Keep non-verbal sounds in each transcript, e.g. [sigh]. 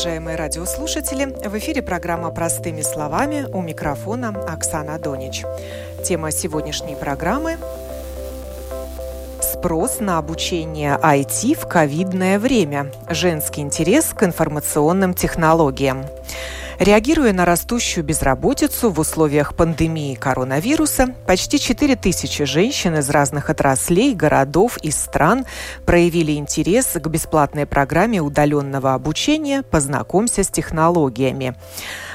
Уважаемые радиослушатели! В эфире программа «Простыми словами» у микрофона Оксана Донич. Тема сегодняшней программы – спрос на обучение IT в ковидное время. Женский интерес к информационным технологиям. Реагируя на растущую безработицу в условиях пандемии коронавируса, почти 4 тысячи женщин из разных отраслей, городов и стран проявили интерес к бесплатной программе удаленного обучения «Познакомься с технологиями».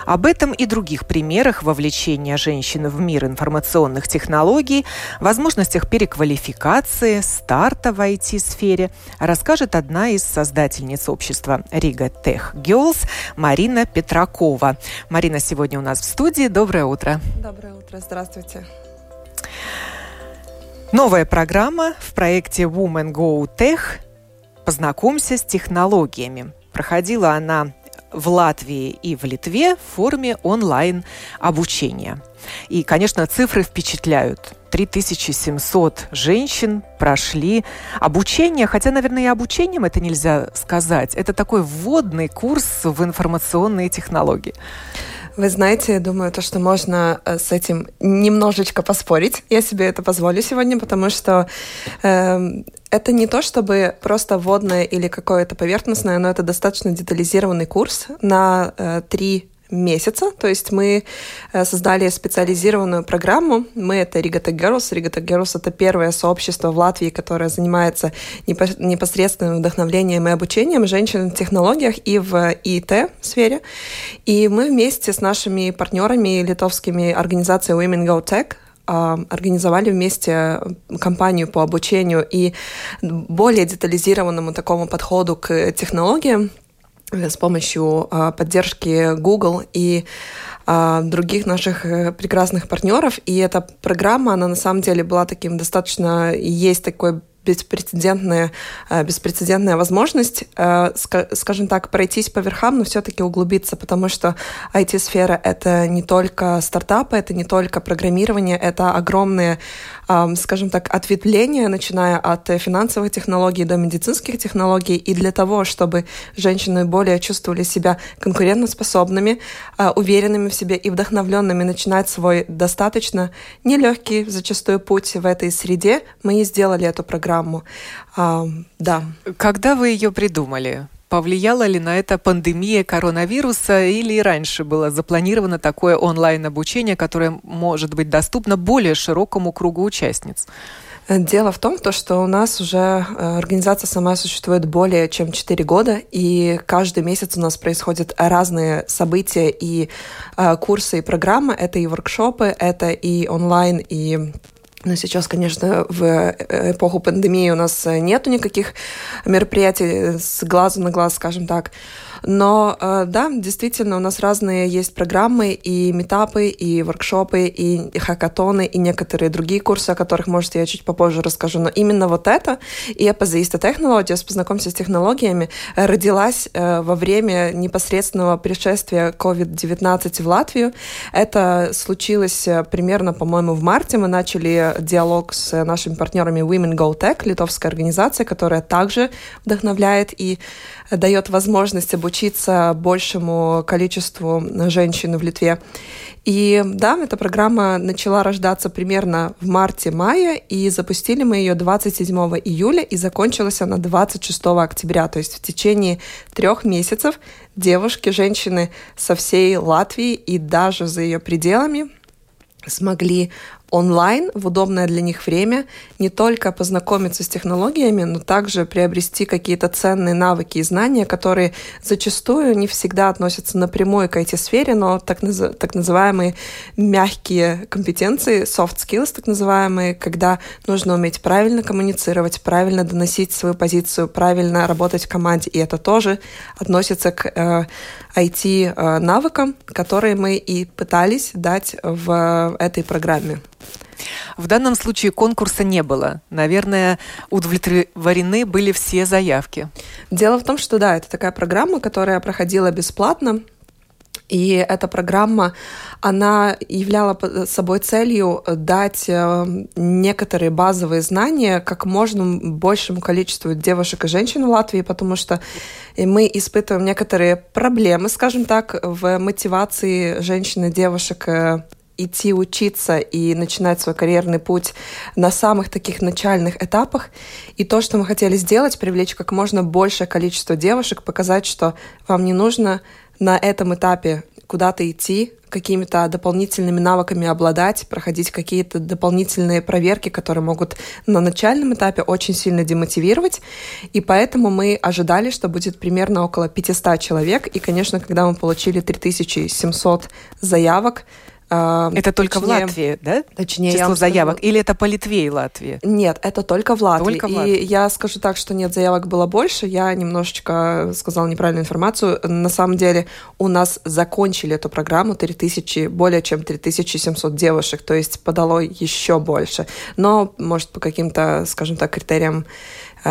Об этом и других примерах вовлечения женщин в мир информационных технологий, возможностях переквалификации, старта в IT-сфере расскажет одна из создательниц общества Рига Тех Girls Марина Петракова. Марина сегодня у нас в студии. Доброе утро. Доброе утро. Здравствуйте. Новая программа в проекте Women Go Tech «Познакомься с технологиями». Проходила она в Латвии и в Литве в форме онлайн-обучения. И, конечно, цифры впечатляют. 3700 женщин прошли обучение, хотя, наверное, и обучением это нельзя сказать. Это такой вводный курс в информационные технологии. Вы знаете, я думаю, то, что можно э, с этим немножечко поспорить. Я себе это позволю сегодня, потому что э, это не то, чтобы просто вводное или какое-то поверхностное, но это достаточно детализированный курс на э, три месяца. То есть мы э, создали специализированную программу. Мы — это Rigata Girls. Rigata Girls — это первое сообщество в Латвии, которое занимается непосредственным вдохновлением и обучением женщин в технологиях и в ИТ-сфере. И мы вместе с нашими партнерами литовскими организацией Women Go Tech а, организовали вместе кампанию по обучению и более детализированному такому подходу к технологиям, Э, с помощью а, поддержки Google и а, других наших э, прекрасных партнеров. И эта программа, она на самом деле была таким достаточно, есть такой беспрецедентная, э, беспрецедентная возможность, скажем так, пройтись по верхам, но все-таки углубиться, потому что IT-сфера — это не только стартапы, это не только программирование, это огромные скажем так, ответвления, начиная от финансовых технологий до медицинских технологий. И для того, чтобы женщины более чувствовали себя конкурентоспособными, а, уверенными в себе и вдохновленными начинать свой достаточно нелегкий зачастую путь в этой среде, мы и сделали эту программу. Да. Когда вы ее придумали? Повлияла ли на это пандемия коронавируса или раньше было запланировано такое онлайн-обучение, которое может быть доступно более широкому кругу участниц? Дело в том, что у нас уже э, организация сама существует более чем 4 года, и каждый месяц у нас происходят разные события и э, курсы и программы. Это и воркшопы, это и онлайн, и но сейчас, конечно, в э, эпоху пандемии у нас нету никаких мероприятий с глазу на глаз, скажем так. Но э, да, действительно, у нас разные есть программы, и метапы, и воркшопы, и хакатоны, и некоторые другие курсы, о которых, может, я чуть попозже расскажу. Но именно вот это, и эпозаиста технология, познакомься с технологиями, родилась э, во время непосредственного пришествия COVID-19 в Латвию. Это случилось э, примерно, по-моему, в марте. Мы начали диалог с нашими партнерами Women Go Tech, литовская организация, которая также вдохновляет и дает возможность обучиться большему количеству женщин в Литве. И да, эта программа начала рождаться примерно в марте-мае, и запустили мы ее 27 июля, и закончилась она 26 октября. То есть в течение трех месяцев девушки, женщины со всей Латвии и даже за ее пределами смогли онлайн в удобное для них время, не только познакомиться с технологиями, но также приобрести какие-то ценные навыки и знания, которые зачастую не всегда относятся напрямую к IT-сфере, но так, наз- так называемые мягкие компетенции, soft skills так называемые, когда нужно уметь правильно коммуницировать, правильно доносить свою позицию, правильно работать в команде, и это тоже относится к э, IT-навыкам, которые мы и пытались дать в этой программе. В данном случае конкурса не было. Наверное, удовлетворены были все заявки. Дело в том, что да, это такая программа, которая проходила бесплатно. И эта программа, она являла собой целью дать э, некоторые базовые знания как можно большему количеству девушек и женщин в Латвии, потому что мы испытываем некоторые проблемы, скажем так, в мотивации женщин и девушек э, идти учиться и начинать свой карьерный путь на самых таких начальных этапах. И то, что мы хотели сделать, привлечь как можно большее количество девушек, показать, что вам не нужно на этом этапе куда-то идти, какими-то дополнительными навыками обладать, проходить какие-то дополнительные проверки, которые могут на начальном этапе очень сильно демотивировать. И поэтому мы ожидали, что будет примерно около 500 человек. И, конечно, когда мы получили 3700 заявок, а, это только точнее, в Латвии, да? Точнее, число я заявок. Скажу... Или это по Литве и Латвии? Нет, это только в Латвии. Только в Латвии. И я скажу так, что нет, заявок было больше. Я немножечко сказала неправильную информацию. На самом деле у нас закончили эту программу 3000, более чем 3700 девушек, то есть подало еще больше. Но, может, по каким-то, скажем так, критериям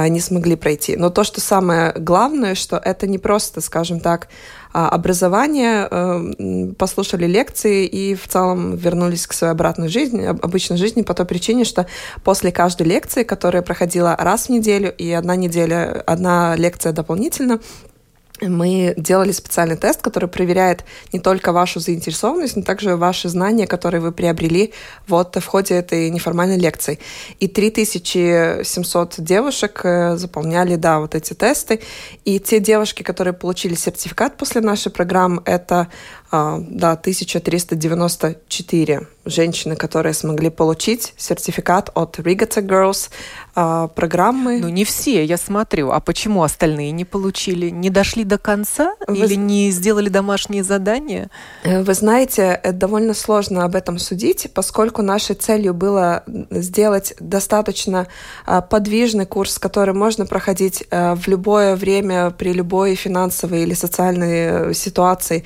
не смогли пройти. Но то, что самое главное, что это не просто, скажем так, а, образование, э, послушали лекции и в целом вернулись к своей обратной жизни, обычной жизни по той причине, что после каждой лекции, которая проходила раз в неделю и одна неделя, одна лекция дополнительно, мы делали специальный тест, который проверяет не только вашу заинтересованность, но также ваши знания, которые вы приобрели вот в ходе этой неформальной лекции. И 3700 девушек э, заполняли, да, вот эти тесты. И те девушки, которые получили сертификат после нашей программы, это да, 1394 женщины, которые смогли получить сертификат от Regatta Girls а, программы. Ну, не все, я смотрю. А почему остальные не получили? Не дошли до конца? Вы... Или не сделали домашние задания? Э, вы знаете, это довольно сложно об этом судить, поскольку нашей целью было сделать достаточно а, подвижный курс, который можно проходить э, в любое время, при любой финансовой или социальной э, ситуации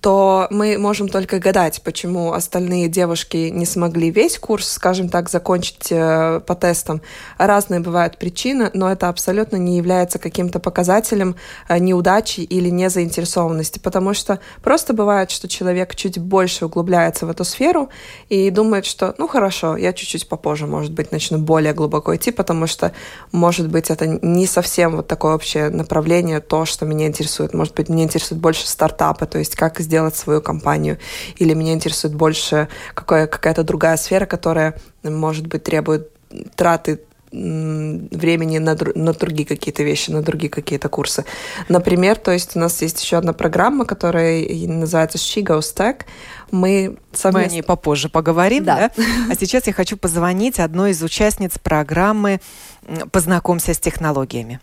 то мы можем только гадать, почему остальные девушки не смогли весь курс, скажем так, закончить э, по тестам. Разные бывают причины, но это абсолютно не является каким-то показателем э, неудачи или незаинтересованности, потому что просто бывает, что человек чуть больше углубляется в эту сферу и думает, что, ну хорошо, я чуть-чуть попозже, может быть, начну более глубоко идти, потому что, может быть, это не совсем вот такое общее направление, то, что меня интересует. Может быть, меня интересует больше стартапы, то есть как сделать свою компанию, или меня интересует больше какая- какая-то другая сфера, которая, может быть, требует траты времени на, на другие какие-то вещи, на другие какие-то курсы. Например, то есть у нас есть еще одна программа, которая называется She Goes Tech. Мы совместно... Мы о ней попозже поговорим, да. да? [laughs] А сейчас я хочу позвонить одной из участниц программы «Познакомься с технологиями».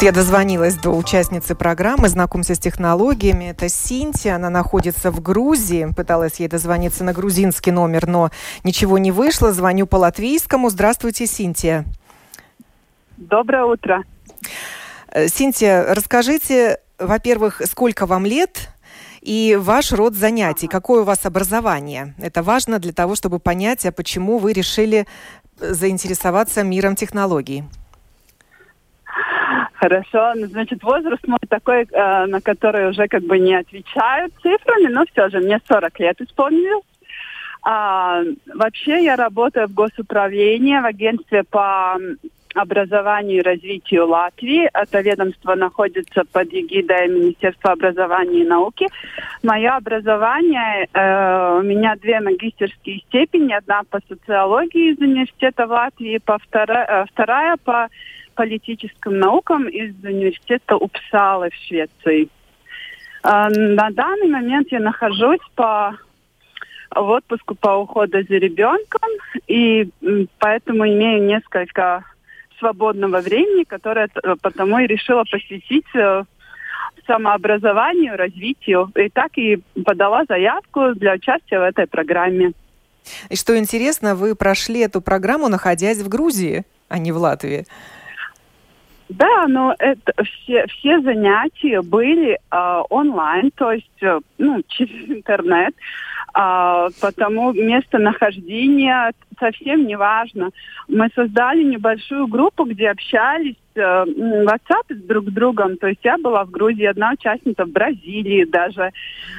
Вот я дозвонилась до участницы программы «Знакомься с технологиями». Это Синтия, она находится в Грузии. Пыталась ей дозвониться на грузинский номер, но ничего не вышло. Звоню по латвийскому. Здравствуйте, Синтия. Доброе утро. Э, Синтия, расскажите, во-первых, сколько вам лет и ваш род занятий, какое у вас образование. Это важно для того, чтобы понять, а почему вы решили э, заинтересоваться миром технологий. Хорошо, ну, значит, возраст мой такой, э, на который уже как бы не отвечают цифрами, но все же мне 40 лет исполнилось. А, вообще я работаю в госуправлении, в агентстве по образованию и развитию Латвии. Это ведомство находится под эгидой Министерства образования и науки. Мое образование, э, у меня две магистерские степени. Одна по социологии из университета в Латвии, по вторая, э, вторая по политическим наукам из университета Упсалы в Швеции. А, на данный момент я нахожусь по в отпуску по уходу за ребенком, и поэтому имею несколько свободного времени, которое потому и решила посвятить э, самообразованию, развитию. И так и подала заявку для участия в этой программе. И что интересно, вы прошли эту программу, находясь в Грузии, а не в Латвии. Да, но это все, все занятия были э, онлайн, то есть э, ну, [laughs] через интернет, э, потому местонахождение совсем не важно. Мы создали небольшую группу, где общались э, в WhatsApp друг с другом. То есть я была в Грузии, одна участница в Бразилии даже,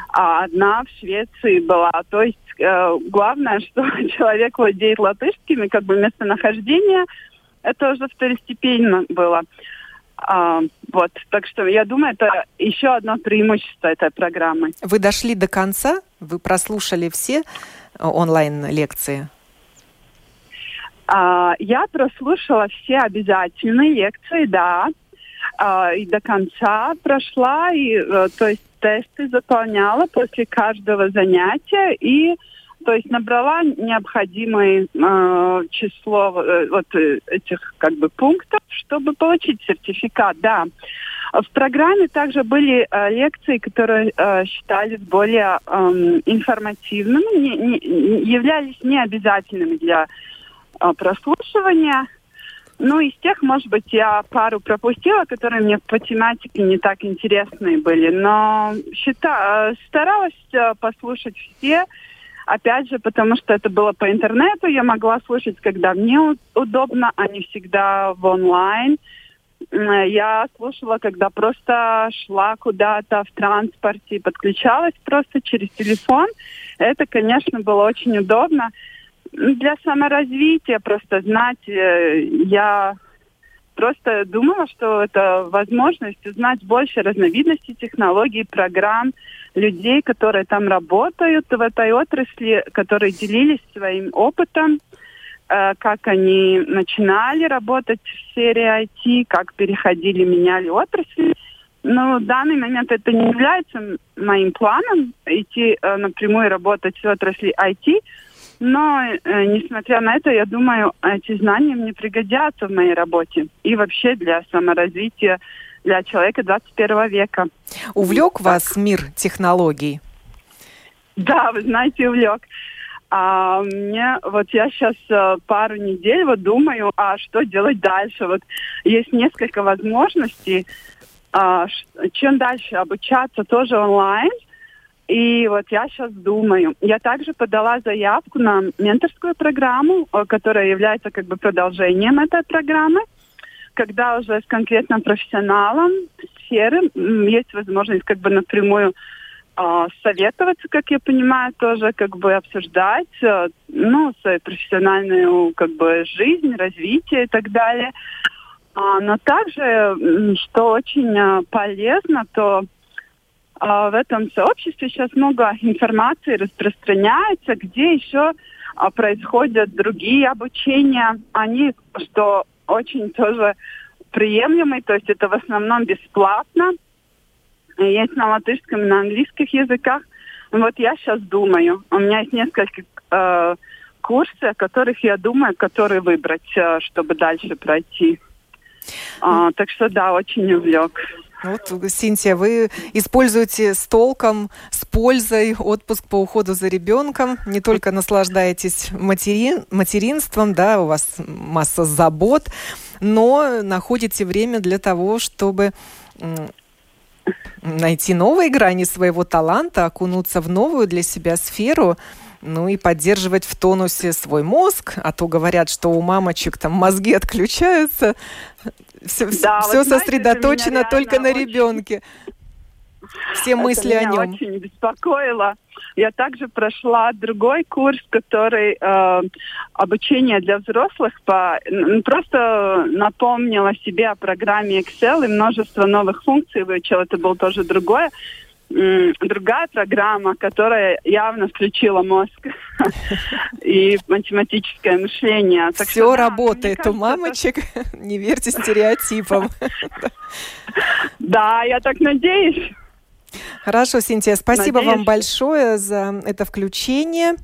а одна в Швеции была. То есть э, главное, [laughs] что человек владеет латышскими, как бы местонахождение – это уже второстепенно было. А, вот, так что я думаю, это еще одно преимущество этой программы. Вы дошли до конца? Вы прослушали все э, онлайн-лекции? А, я прослушала все обязательные лекции, да, а, и до конца прошла, и, а, то есть тесты заполняла после каждого занятия, и то есть набрала необходимое э, число э, вот э, этих как бы пунктов, чтобы получить сертификат. Да. В программе также были э, лекции, которые э, считались более э, информативными, не, не, являлись необязательными для э, прослушивания. Ну, из тех, может быть, я пару пропустила, которые мне по тематике не так интересные были. Но счита, э, старалась э, послушать все Опять же, потому что это было по интернету, я могла слушать, когда мне удобно, а не всегда в онлайн. Я слушала, когда просто шла куда-то в транспорте, подключалась просто через телефон. Это, конечно, было очень удобно. Для саморазвития просто знать, э, я просто думала, что это возможность узнать больше разновидностей технологий, программ, людей, которые там работают в этой отрасли, которые делились своим опытом, э, как они начинали работать в сфере IT, как переходили, меняли отрасли. Но в данный момент это не является моим планом идти э, напрямую работать в отрасли IT, но, э, несмотря на это, я думаю, эти знания мне пригодятся в моей работе и вообще для саморазвития для человека 21 века. Увлек так. вас мир технологий? Да, вы знаете, увлек. А мне вот я сейчас а, пару недель вот думаю, а что делать дальше. Вот есть несколько возможностей. А, чем дальше обучаться тоже онлайн – и вот я сейчас думаю. Я также подала заявку на менторскую программу, э, которая является как бы продолжением этой программы, когда уже с конкретным профессионалом сферы есть возможность как бы напрямую э, советоваться, как я понимаю, тоже как бы обсуждать, э, ну, свою профессиональную как бы жизнь, развитие и так далее. А, но также, что очень э, полезно, то э, в этом сообществе сейчас много информации распространяется, где еще э, происходят другие обучения. Они, что очень тоже приемлемый, то есть это в основном бесплатно. Есть на латышском и на английских языках. Вот я сейчас думаю, у меня есть несколько э, курсов, которых я думаю, которые выбрать, э, чтобы дальше пройти. А, так что да, очень увлек. Вот, Синтия, вы используете с толком, с пользой отпуск по уходу за ребенком. Не только наслаждаетесь материн, материнством, да, у вас масса забот, но находите время для того, чтобы найти новые грани своего таланта, окунуться в новую для себя сферу – ну и поддерживать в тонусе свой мозг, а то говорят, что у мамочек там мозги отключаются, все, да, все вот сосредоточено знаете, только на очень... ребенке. Все мысли Это о нем. очень беспокоило. Я также прошла другой курс, который э, обучение для взрослых по просто напомнила себе о программе Excel и множество новых функций выучила. Это был тоже другое другая программа, которая явно включила мозг [laughs] и математическое мышление. Так Все работает у мамочек, [laughs] не верьте стереотипам. [laughs] Да, я так надеюсь. Хорошо, Синтия, спасибо вам большое за это включение.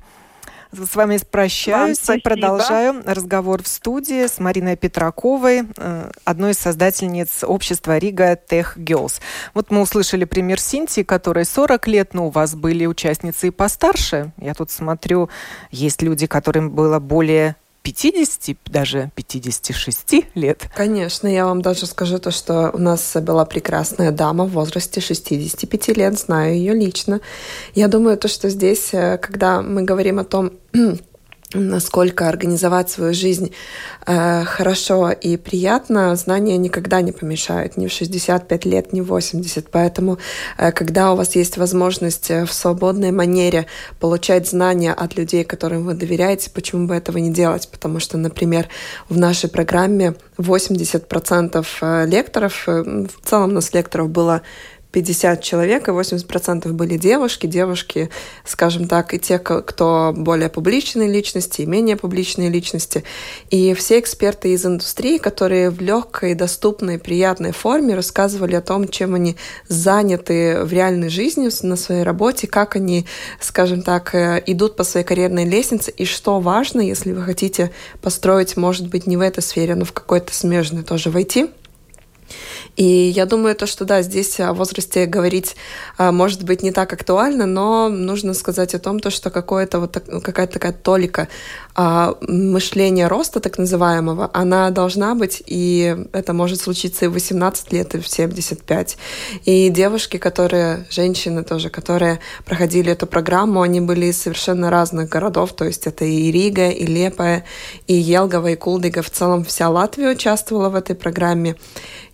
С вами прощаюсь и продолжаю разговор в студии с Мариной Петраковой, э, одной из создательниц общества Рига Тех Girls. Вот мы услышали пример Синтии, которой 40 лет, но у вас были участницы и постарше. Я тут смотрю, есть люди, которым было более 50, даже 56 лет. Конечно, я вам даже скажу то, что у нас была прекрасная дама в возрасте 65 лет, знаю ее лично. Я думаю, то, что здесь, э, когда мы говорим о том, [clears throat] насколько организовать свою жизнь э, хорошо и приятно, знания никогда не помешают, ни в 65 лет, ни в 80. Поэтому, э, когда у вас есть возможность э, в свободной манере получать знания от людей, которым вы доверяете, почему бы этого не делать? Потому что, например, в нашей программе 80% э, лекторов, э, в целом у нас лекторов было 50 человек, и 80% были девушки. Девушки, скажем так, и те, кто более публичные личности, и менее публичные личности. И все эксперты из индустрии, которые в легкой, доступной, приятной форме рассказывали о том, чем они заняты в реальной жизни, на своей работе, как они, скажем так, э, идут по своей карьерной лестнице, и что важно, если вы хотите построить, может быть, не в этой сфере, но в какой-то смежной тоже войти – и я думаю, то, что да, здесь о возрасте говорить а, может быть не так актуально, но нужно сказать о том, то, что какое-то вот какая-то такая толика а, мышления роста, так называемого, она должна быть, и это может случиться и в 18 лет, и в 75. И девушки, которые, женщины тоже, которые проходили эту программу, они были из совершенно разных городов, то есть это и Рига, и Лепая, и Елгова, и Кулдига, в целом вся Латвия участвовала в этой программе.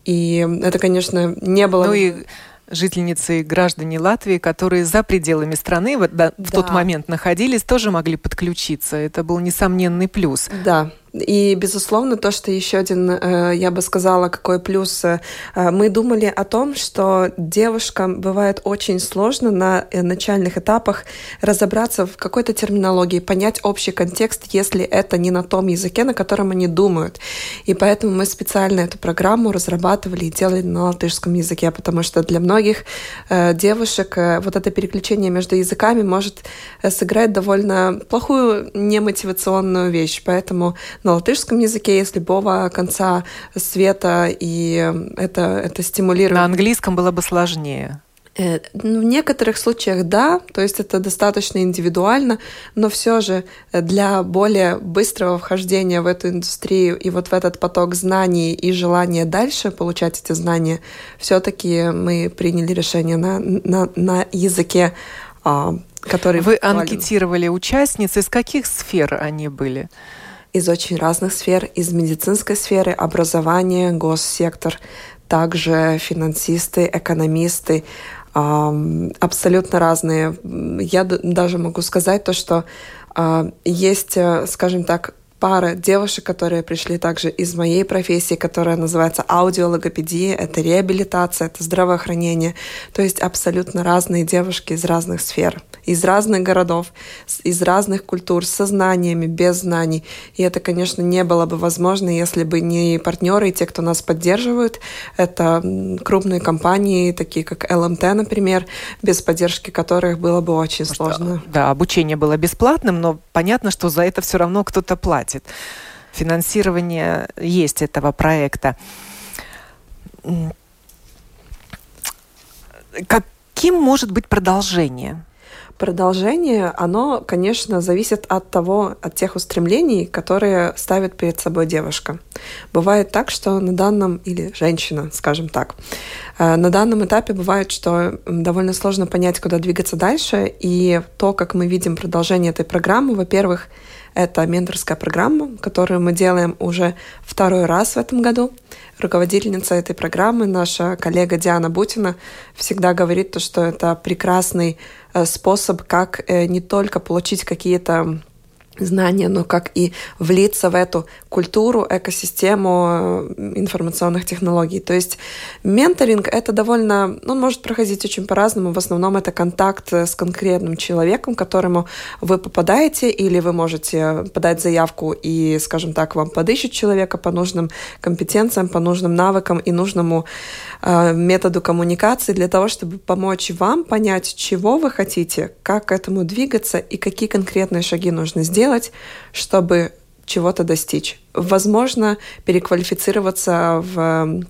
И это, конечно, не было... Ну и жительницы и граждане Латвии, которые за пределами страны в, да, в да. тот момент находились, тоже могли подключиться. Это был несомненный плюс. Да, и, безусловно, то, что еще один, э, я бы сказала, какой плюс, э, мы думали о том, что девушкам бывает очень сложно на э, начальных этапах разобраться в какой-то терминологии, понять общий контекст, если это не на том языке, на котором они думают. И поэтому мы специально эту программу разрабатывали и делали на латышском языке, потому что для многих девушек вот это переключение между языками может сыграть довольно плохую немотивационную вещь. Поэтому на латышском языке есть любого конца света, и это, это стимулирует. На английском было бы сложнее. Э, ну, в некоторых случаях да, то есть это достаточно индивидуально, но все же для более быстрого вхождения в эту индустрию и вот в этот поток знаний и желания дальше получать эти знания, все-таки мы приняли решение на, на, на языке, а, который... Вы анкетировали участниц, из каких сфер они были? Из очень разных сфер, из медицинской сферы, образования, госсектор, также финансисты, экономисты, абсолютно разные. Я даже могу сказать то, что а, есть, э, скажем так, пара девушек, которые пришли также из моей профессии, которая называется аудиологопедия. Это реабилитация, это здравоохранение. То есть абсолютно разные девушки из разных сфер, из разных городов, из разных культур, со знаниями, без знаний. И это, конечно, не было бы возможно, если бы не партнеры и те, кто нас поддерживают. Это крупные компании, такие как ЛМТ, например, без поддержки которых было бы очень сложно. Да, обучение было бесплатным, но понятно, что за это все равно кто-то платит хватит. Финансирование есть этого проекта. Каким может быть продолжение? Продолжение, оно, конечно, зависит от того, от тех устремлений, которые ставит перед собой девушка. Бывает так, что на данном, или женщина, скажем так, э, на данном этапе бывает, что довольно сложно понять, куда двигаться дальше, и то, как мы видим продолжение этой программы, во-первых, это менторская программа, которую мы делаем уже второй раз в этом году. Руководительница этой программы, наша коллега Диана Бутина, всегда говорит, то, что это прекрасный э, способ, как э, не только получить какие-то знания, но как и влиться в эту культуру, экосистему э, информационных технологий. То есть менторинг — это довольно... Он может проходить очень по-разному. В основном это контакт с конкретным человеком, которому вы попадаете, или вы можете подать заявку и, скажем так, вам подыщут человека по нужным компетенциям, по нужным навыкам и нужному э, методу коммуникации для того, чтобы помочь вам понять, чего вы хотите, как к этому двигаться и какие конкретные шаги нужно сделать, сделать, чтобы чего-то достичь. Возможно, переквалифицироваться в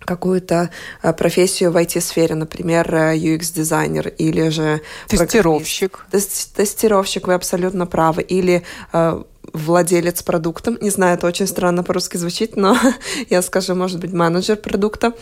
какую-то э, профессию в IT-сфере, например, UX-дизайнер или же... Тестировщик. Тестировщик, вы абсолютно правы. Или э, владелец продуктом. Не знаю, это очень странно по-русски звучит, но [laughs] я скажу, может быть, менеджер продукта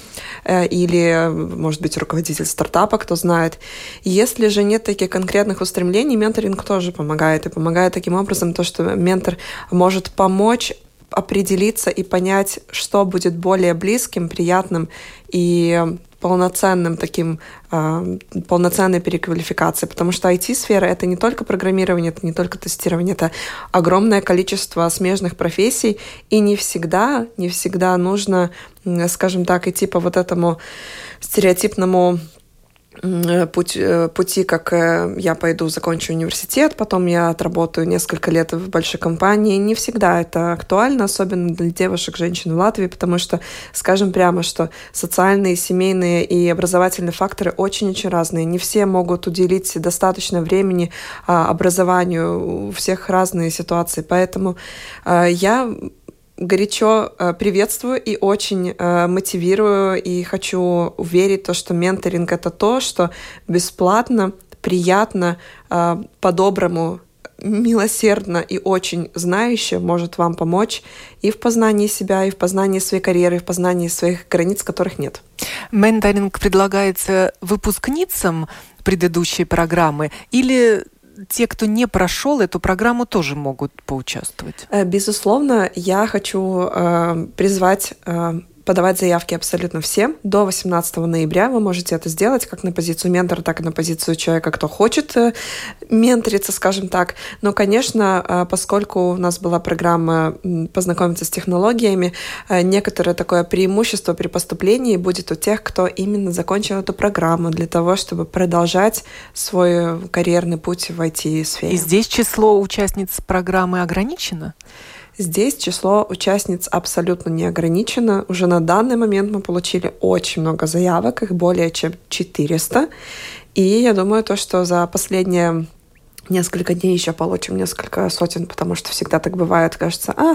э, или, может быть, руководитель стартапа, кто знает. Если же нет таких конкретных устремлений, менторинг тоже помогает. И помогает таким образом то, что ментор может помочь определиться и понять, что будет более близким, приятным и полноценным таким, э, полноценной переквалификацией, потому что IT-сфера — это не только программирование, это не только тестирование, это огромное количество смежных профессий, и не всегда, не всегда нужно, скажем так, идти по вот этому стереотипному путь, э, пути, как э, я пойду, закончу университет, потом я отработаю несколько лет в большой компании. Не всегда это актуально, особенно для девушек, женщин в Латвии, потому что, скажем прямо, что социальные, семейные и образовательные факторы очень-очень разные. Не все могут уделить достаточно времени а, образованию, у всех разные ситуации. Поэтому я горячо э, приветствую и очень э, мотивирую и хочу уверить то, что менторинг это то, что бесплатно, приятно, э, по-доброму милосердно и очень знающе может вам помочь и в познании себя, и в познании своей карьеры, и в познании своих границ, которых нет. Менторинг предлагается выпускницам предыдущей программы или те, кто не прошел эту программу, тоже могут поучаствовать? Э, безусловно, я хочу э, призвать э, подавать заявки абсолютно всем. До 18 ноября вы можете это сделать как на позицию ментора, так и на позицию человека, кто хочет э, менториться, скажем так. Но, конечно, э, поскольку у нас была программа познакомиться с технологиями, э, некоторое такое преимущество при поступлении будет у тех, кто именно закончил эту программу для того, чтобы продолжать свой карьерный путь в IT-сфере. И здесь число участниц программы ограничено? Здесь число участниц абсолютно не ограничено. Уже на данный момент мы получили очень много заявок, их более чем 400. И я думаю, то, что за последние несколько дней еще получим несколько сотен, потому что всегда так бывает, кажется, а,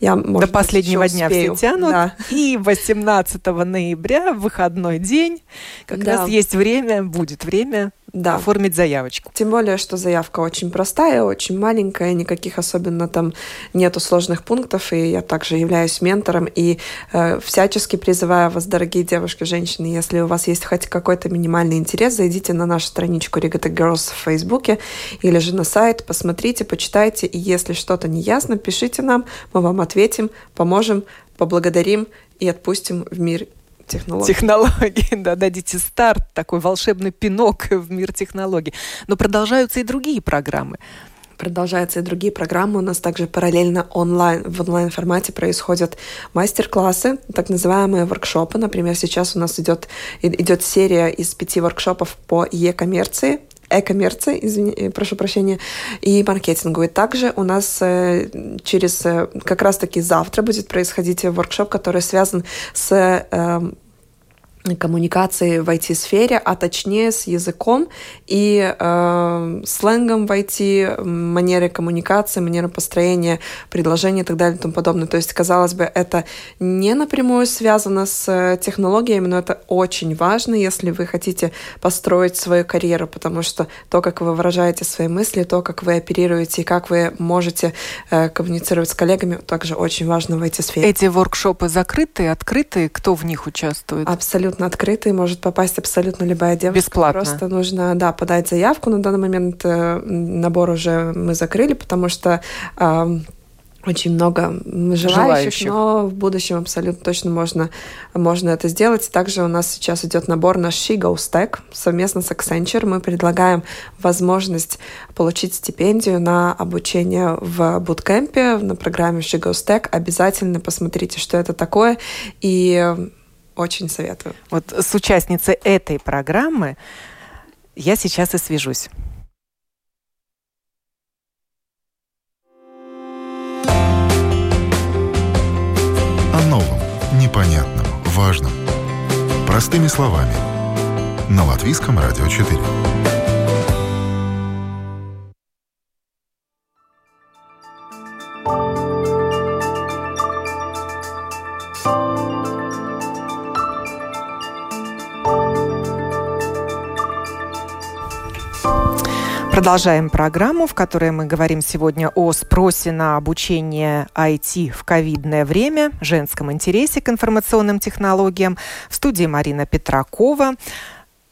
я, может До последнего быть, дня успею. все тянут, да. и 18 ноября, выходной день, как да. раз есть время, будет время да. оформить заявочку. Тем более, что заявка очень простая, очень маленькая, никаких особенно там нету сложных пунктов, и я также являюсь ментором, и э, всячески призываю вас, дорогие девушки, женщины, если у вас есть хоть какой-то минимальный интерес, зайдите на нашу страничку Regatta Girls в Фейсбуке или же на сайт, посмотрите, почитайте, и если что-то не ясно, пишите нам, мы вам ответим, поможем, поблагодарим и отпустим в мир технологий. Технологии, [laughs] да, дадите старт, такой волшебный пинок в мир технологий. Но продолжаются и другие программы продолжаются и другие программы. У нас также параллельно онлайн, в онлайн-формате происходят мастер-классы, так называемые воркшопы. Например, сейчас у нас идет, идет серия из пяти воркшопов по e-коммерции э-коммерции, извини, э, прошу прощения, и маркетингу. И также у нас э, через э, как раз-таки завтра будет происходить воркшоп, который связан с эм, коммуникации в IT-сфере, а точнее с языком и э, сленгом в IT, манерой коммуникации, манерой построения предложений и так далее и тому подобное. То есть, казалось бы, это не напрямую связано с технологиями, но это очень важно, если вы хотите построить свою карьеру, потому что то, как вы выражаете свои мысли, то, как вы оперируете и как вы можете э, коммуницировать с коллегами, также очень важно в IT-сфере. Эти воркшопы закрытые, открытые? Кто в них участвует? Абсолютно абсолютно открытый, может попасть абсолютно любая девушка. Бесплатно. Просто нужно, да, подать заявку. На данный момент э, набор уже мы закрыли, потому что очень много желающих, желающих, но в будущем абсолютно точно можно, можно это сделать. Также у нас сейчас идет набор на She Goes Tech совместно с Accenture. Мы предлагаем возможность получить стипендию на обучение в буткемпе на программе She Goes Tech. Обязательно посмотрите, что это такое, и очень советую. Вот с участницей этой программы я сейчас и свяжусь. О новом, непонятном, важном. Простыми словами. На Латвийском радио 4. Продолжаем программу, в которой мы говорим сегодня о спросе на обучение IT в ковидное время, женском интересе к информационным технологиям. В студии Марина Петракова,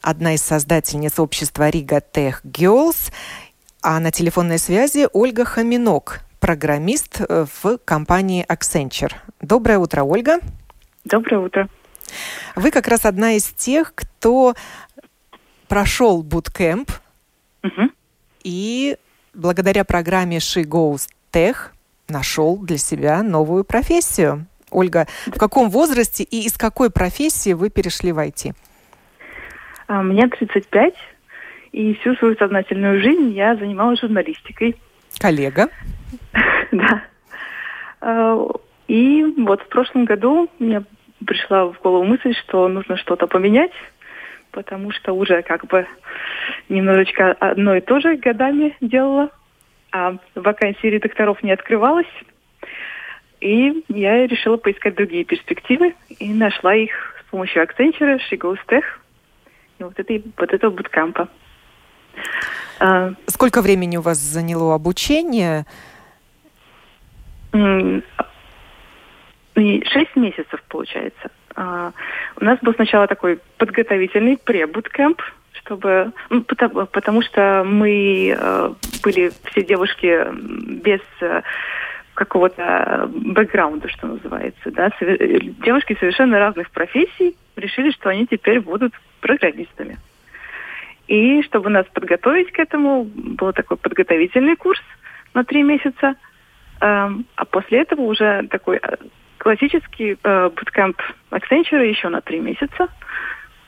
одна из создательниц общества Рига Tech Girls, а на телефонной связи Ольга Хаминок, программист э, в компании Accenture. Доброе утро, Ольга. Доброе утро. Вы как раз одна из тех, кто прошел буткемп, угу и благодаря программе She Goes Tech нашел для себя новую профессию. Ольга, в каком возрасте и из какой профессии вы перешли в IT? А, мне 35, и всю свою сознательную жизнь я занималась журналистикой. Коллега? [laughs] Да. А, и вот в прошлом году мне пришла в голову мысль, что нужно что-то поменять, потому что уже как бы немножечко одно и то же годами делала, а вакансии редакторов не открывалось. И я решила поискать другие перспективы и нашла их с помощью Accenture, She и вот, этой, вот этого буткампа. А, Сколько времени у вас заняло обучение? Шесть месяцев, получается. А, у нас был сначала такой подготовительный пребуткэмп, чтобы, потому, потому что мы э, были все девушки без э, какого-то бэкграунда, что называется, да, девушки совершенно разных профессий решили, что они теперь будут программистами. И чтобы нас подготовить к этому, был такой подготовительный курс на три месяца, эм, а после этого уже такой э, классический э, буткэмп Accenture еще на три месяца.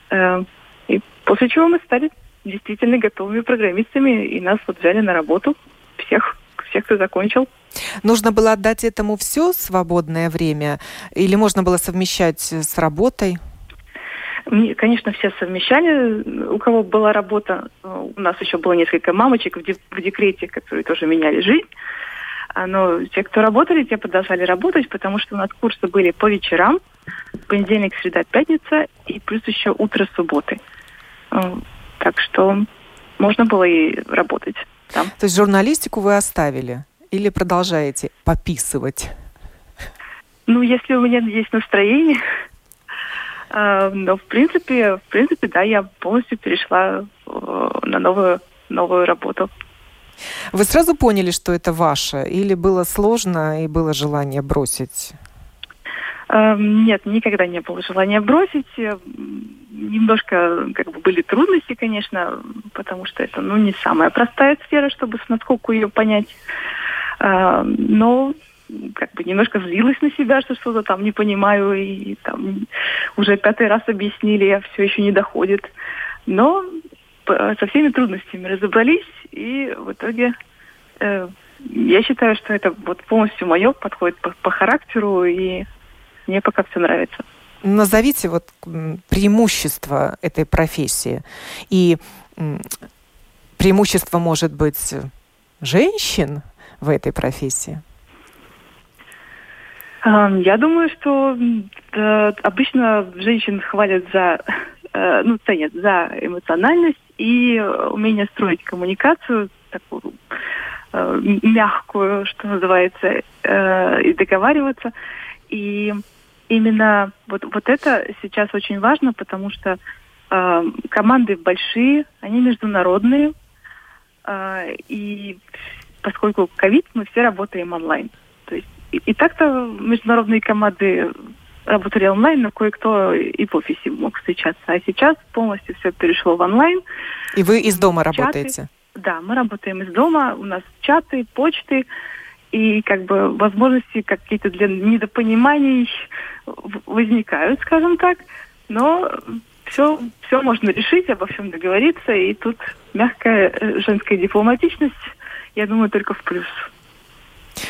Э, и после чего мы стали действительно готовыми программистами, и нас вот взяли на работу всех, всех, кто закончил. Нужно было отдать этому все свободное время, или можно было совмещать с работой? Конечно, все совмещали. У кого была работа, у нас еще было несколько мамочек в декрете, которые тоже меняли жизнь. А, но те, кто работали, те продолжали работать, потому что у нас курсы были по вечерам, понедельник, среда, пятница, и плюс еще утро субботы. Так что можно было и работать там. То есть журналистику вы оставили или продолжаете пописывать? Ну, если у меня есть настроение, а, [laughs] но в принципе, в принципе, да, я полностью перешла э, на новую новую работу. Вы сразу поняли, что это ваше, или было сложно и было желание бросить? Эм, нет, никогда не было желания бросить. Немножко как бы были трудности, конечно, потому что это ну, не самая простая сфера, чтобы насколько ее понять. Эм, но как бы немножко злилась на себя, что что-то там не понимаю, и там уже пятый раз объяснили, а все еще не доходит. Но со всеми трудностями разобрались, и в итоге э, я считаю, что это вот полностью мое, подходит по, по характеру, и мне пока все нравится. Назовите вот преимущество этой профессии. И преимущество может быть женщин в этой профессии? Я думаю, что обычно женщин хвалят за, э, ну, ценят за эмоциональность и умение строить коммуникацию такую э, мягкую, что называется, и договариваться. И именно вот, вот это сейчас очень важно, потому что команды большие, они международные, и поскольку ковид, мы все работаем онлайн. То есть и, и так-то международные команды работали онлайн, но кое-кто и в офисе мог встречаться. А сейчас полностью все перешло в онлайн. И вы из дома чаты. работаете? Да, мы работаем из дома. У нас чаты, почты и как бы возможности какие-то для недопониманий возникают, скажем так. Но все, все можно решить, обо всем договориться, и тут мягкая э, женская дипломатичность, я думаю, только в плюс.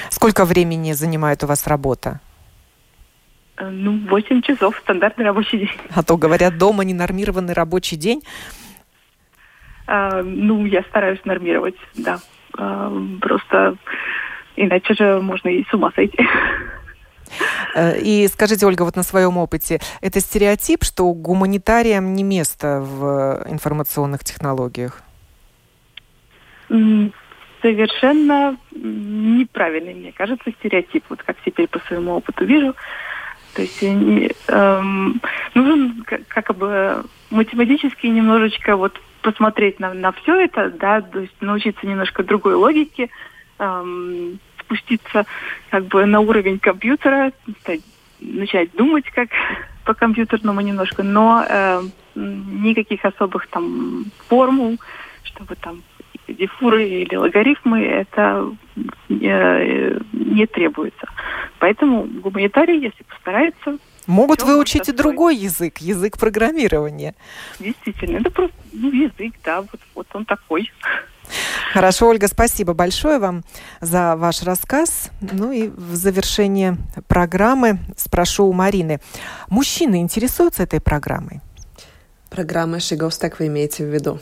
Сколько времени занимает у вас работа? Э, ну, 8 часов, стандартный рабочий день. [laughs] А то, говорят, дома ненормированный рабочий день. А, ну, я стараюсь нормировать, да. А, просто иначе же можно и с ума сойти. [laughs] И скажите, Ольга, вот на своем опыте, это стереотип, что гуманитариям не место в информационных технологиях? совершенно неправильный, мне кажется, стереотип, вот как теперь по своему опыту вижу. То есть эм, нужен как, как бы математически немножечко вот посмотреть на, на все это, да, то есть научиться немножко другой логике, эм, спуститься как бы на уровень компьютера, стать, начать думать как [laughs] по компьютерному немножко, но э, никаких особых там формул, чтобы там дифуры или логарифмы, это э, не требуется. Поэтому гуманитарий, если постарается... Могут выучить и другой язык, язык программирования. Действительно, это просто ну, язык, да, вот, вот он такой. Хорошо, Ольга, спасибо большое вам за ваш рассказ. Ну и в завершение программы спрошу у Марины. Мужчины интересуются этой программой? Программы Шиговстек вы имеете в виду?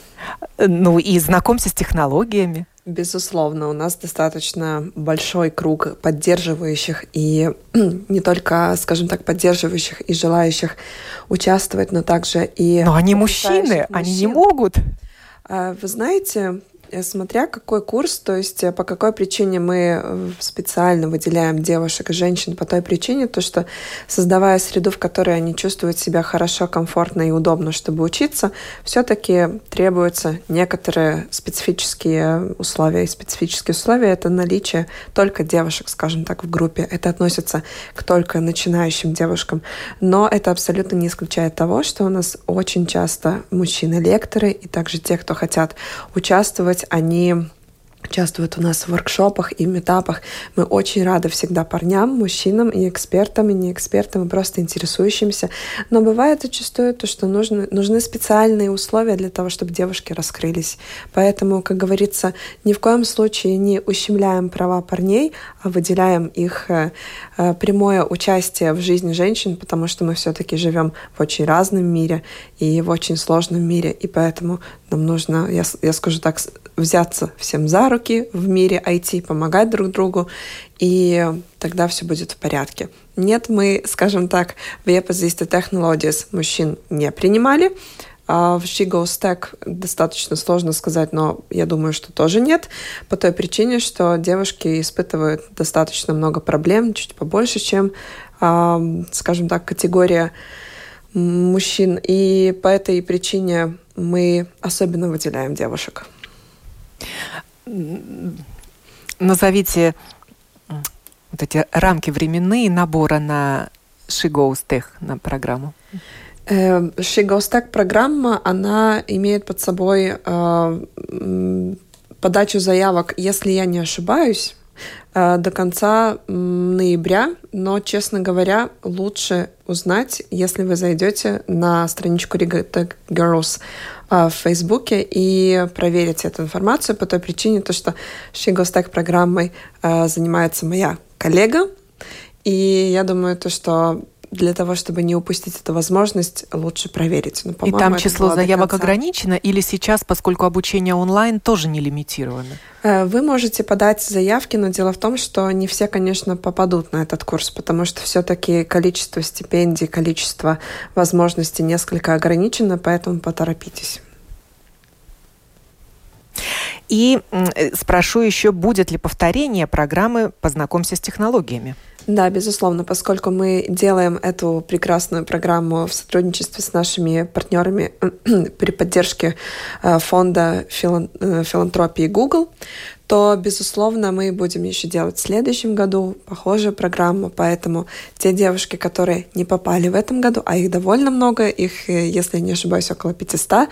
Ну и знакомься с технологиями. Безусловно, у нас достаточно большой круг поддерживающих и [clears throat] не только, скажем так, поддерживающих и желающих участвовать, но также и... Но они мужчины, мужчин. они не могут. А, вы знаете, смотря какой курс, то есть э, по какой причине мы э, специально выделяем девушек и женщин, по той причине, то что создавая среду, в которой они чувствуют себя хорошо, комфортно и удобно, чтобы учиться, все-таки требуются некоторые специфические условия. И специфические условия — это наличие только девушек, скажем так, в группе. Это относится к только начинающим девушкам. Но это абсолютно не исключает того, что у нас очень часто мужчины-лекторы и также те, кто хотят участвовать делать, они участвуют у нас в воркшопах и метапах. Мы очень рады всегда парням, мужчинам и экспертам, и не экспертам, и просто интересующимся. Но бывает зачастую то, что нужны, нужны специальные условия для того, чтобы девушки раскрылись. Поэтому, как говорится, ни в коем случае не ущемляем права парней, а выделяем их э, прямое участие в жизни женщин, потому что мы все-таки живем в очень разном мире и в очень сложном мире, и поэтому нам нужно, я, я скажу так, взяться всем за руки в мире IT, помогать друг другу, и тогда все будет в порядке. Нет, мы, скажем так, в Eposist Technologies мужчин не принимали, в She достаточно сложно сказать, но я думаю, что тоже нет, по той причине, что девушки испытывают достаточно много проблем, чуть побольше, чем, скажем так, категория мужчин. И по этой причине мы особенно выделяем девушек. Назовите вот эти рамки временные набора на She на программу? She Goes Tech программа, она имеет под собой э, подачу заявок, если я не ошибаюсь, э, до конца ноября, но, честно говоря, лучше узнать, если вы зайдете на страничку Riga Tech Girls э, в Фейсбуке и проверите эту информацию по той причине, то, что Tech программой занимается моя коллега, и я думаю, то, что для того, чтобы не упустить эту возможность, лучше проверить. Но, и там число заявок ограничено или сейчас, поскольку обучение онлайн тоже не лимитировано? Э, вы можете подать заявки, но дело в том, что не все, конечно, попадут на этот курс, потому что все-таки количество стипендий, количество возможностей несколько ограничено, поэтому поторопитесь. И э, спрошу еще, будет ли повторение программы «Познакомься с технологиями»? Да, безусловно, поскольку мы делаем эту прекрасную программу в сотрудничестве с нашими партнерами [clears throat] при поддержке э, фонда э, филантропии Google, то, безусловно, мы будем еще делать в следующем году похожую программу, поэтому те девушки, которые не попали в этом году, а их довольно много, их, э, если не ошибаюсь, около 500,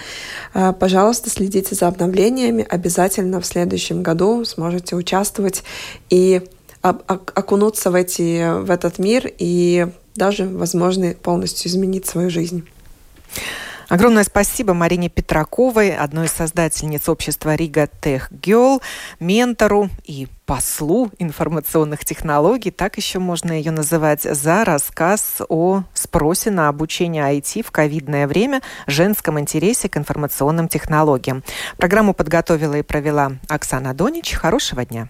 пожалуйста, следите за обновлениями, обязательно в следующем году сможете участвовать и окунуться в, эти, в этот мир и даже, возможно, полностью изменить свою жизнь. Огромное спасибо Марине Петраковой, одной из создательниц общества Рига Тех Геол, ментору и послу информационных технологий, так еще можно ее называть, за рассказ о спросе на обучение IT в ковидное время, женском интересе к информационным технологиям. Программу подготовила и провела Оксана Донич. Хорошего дня.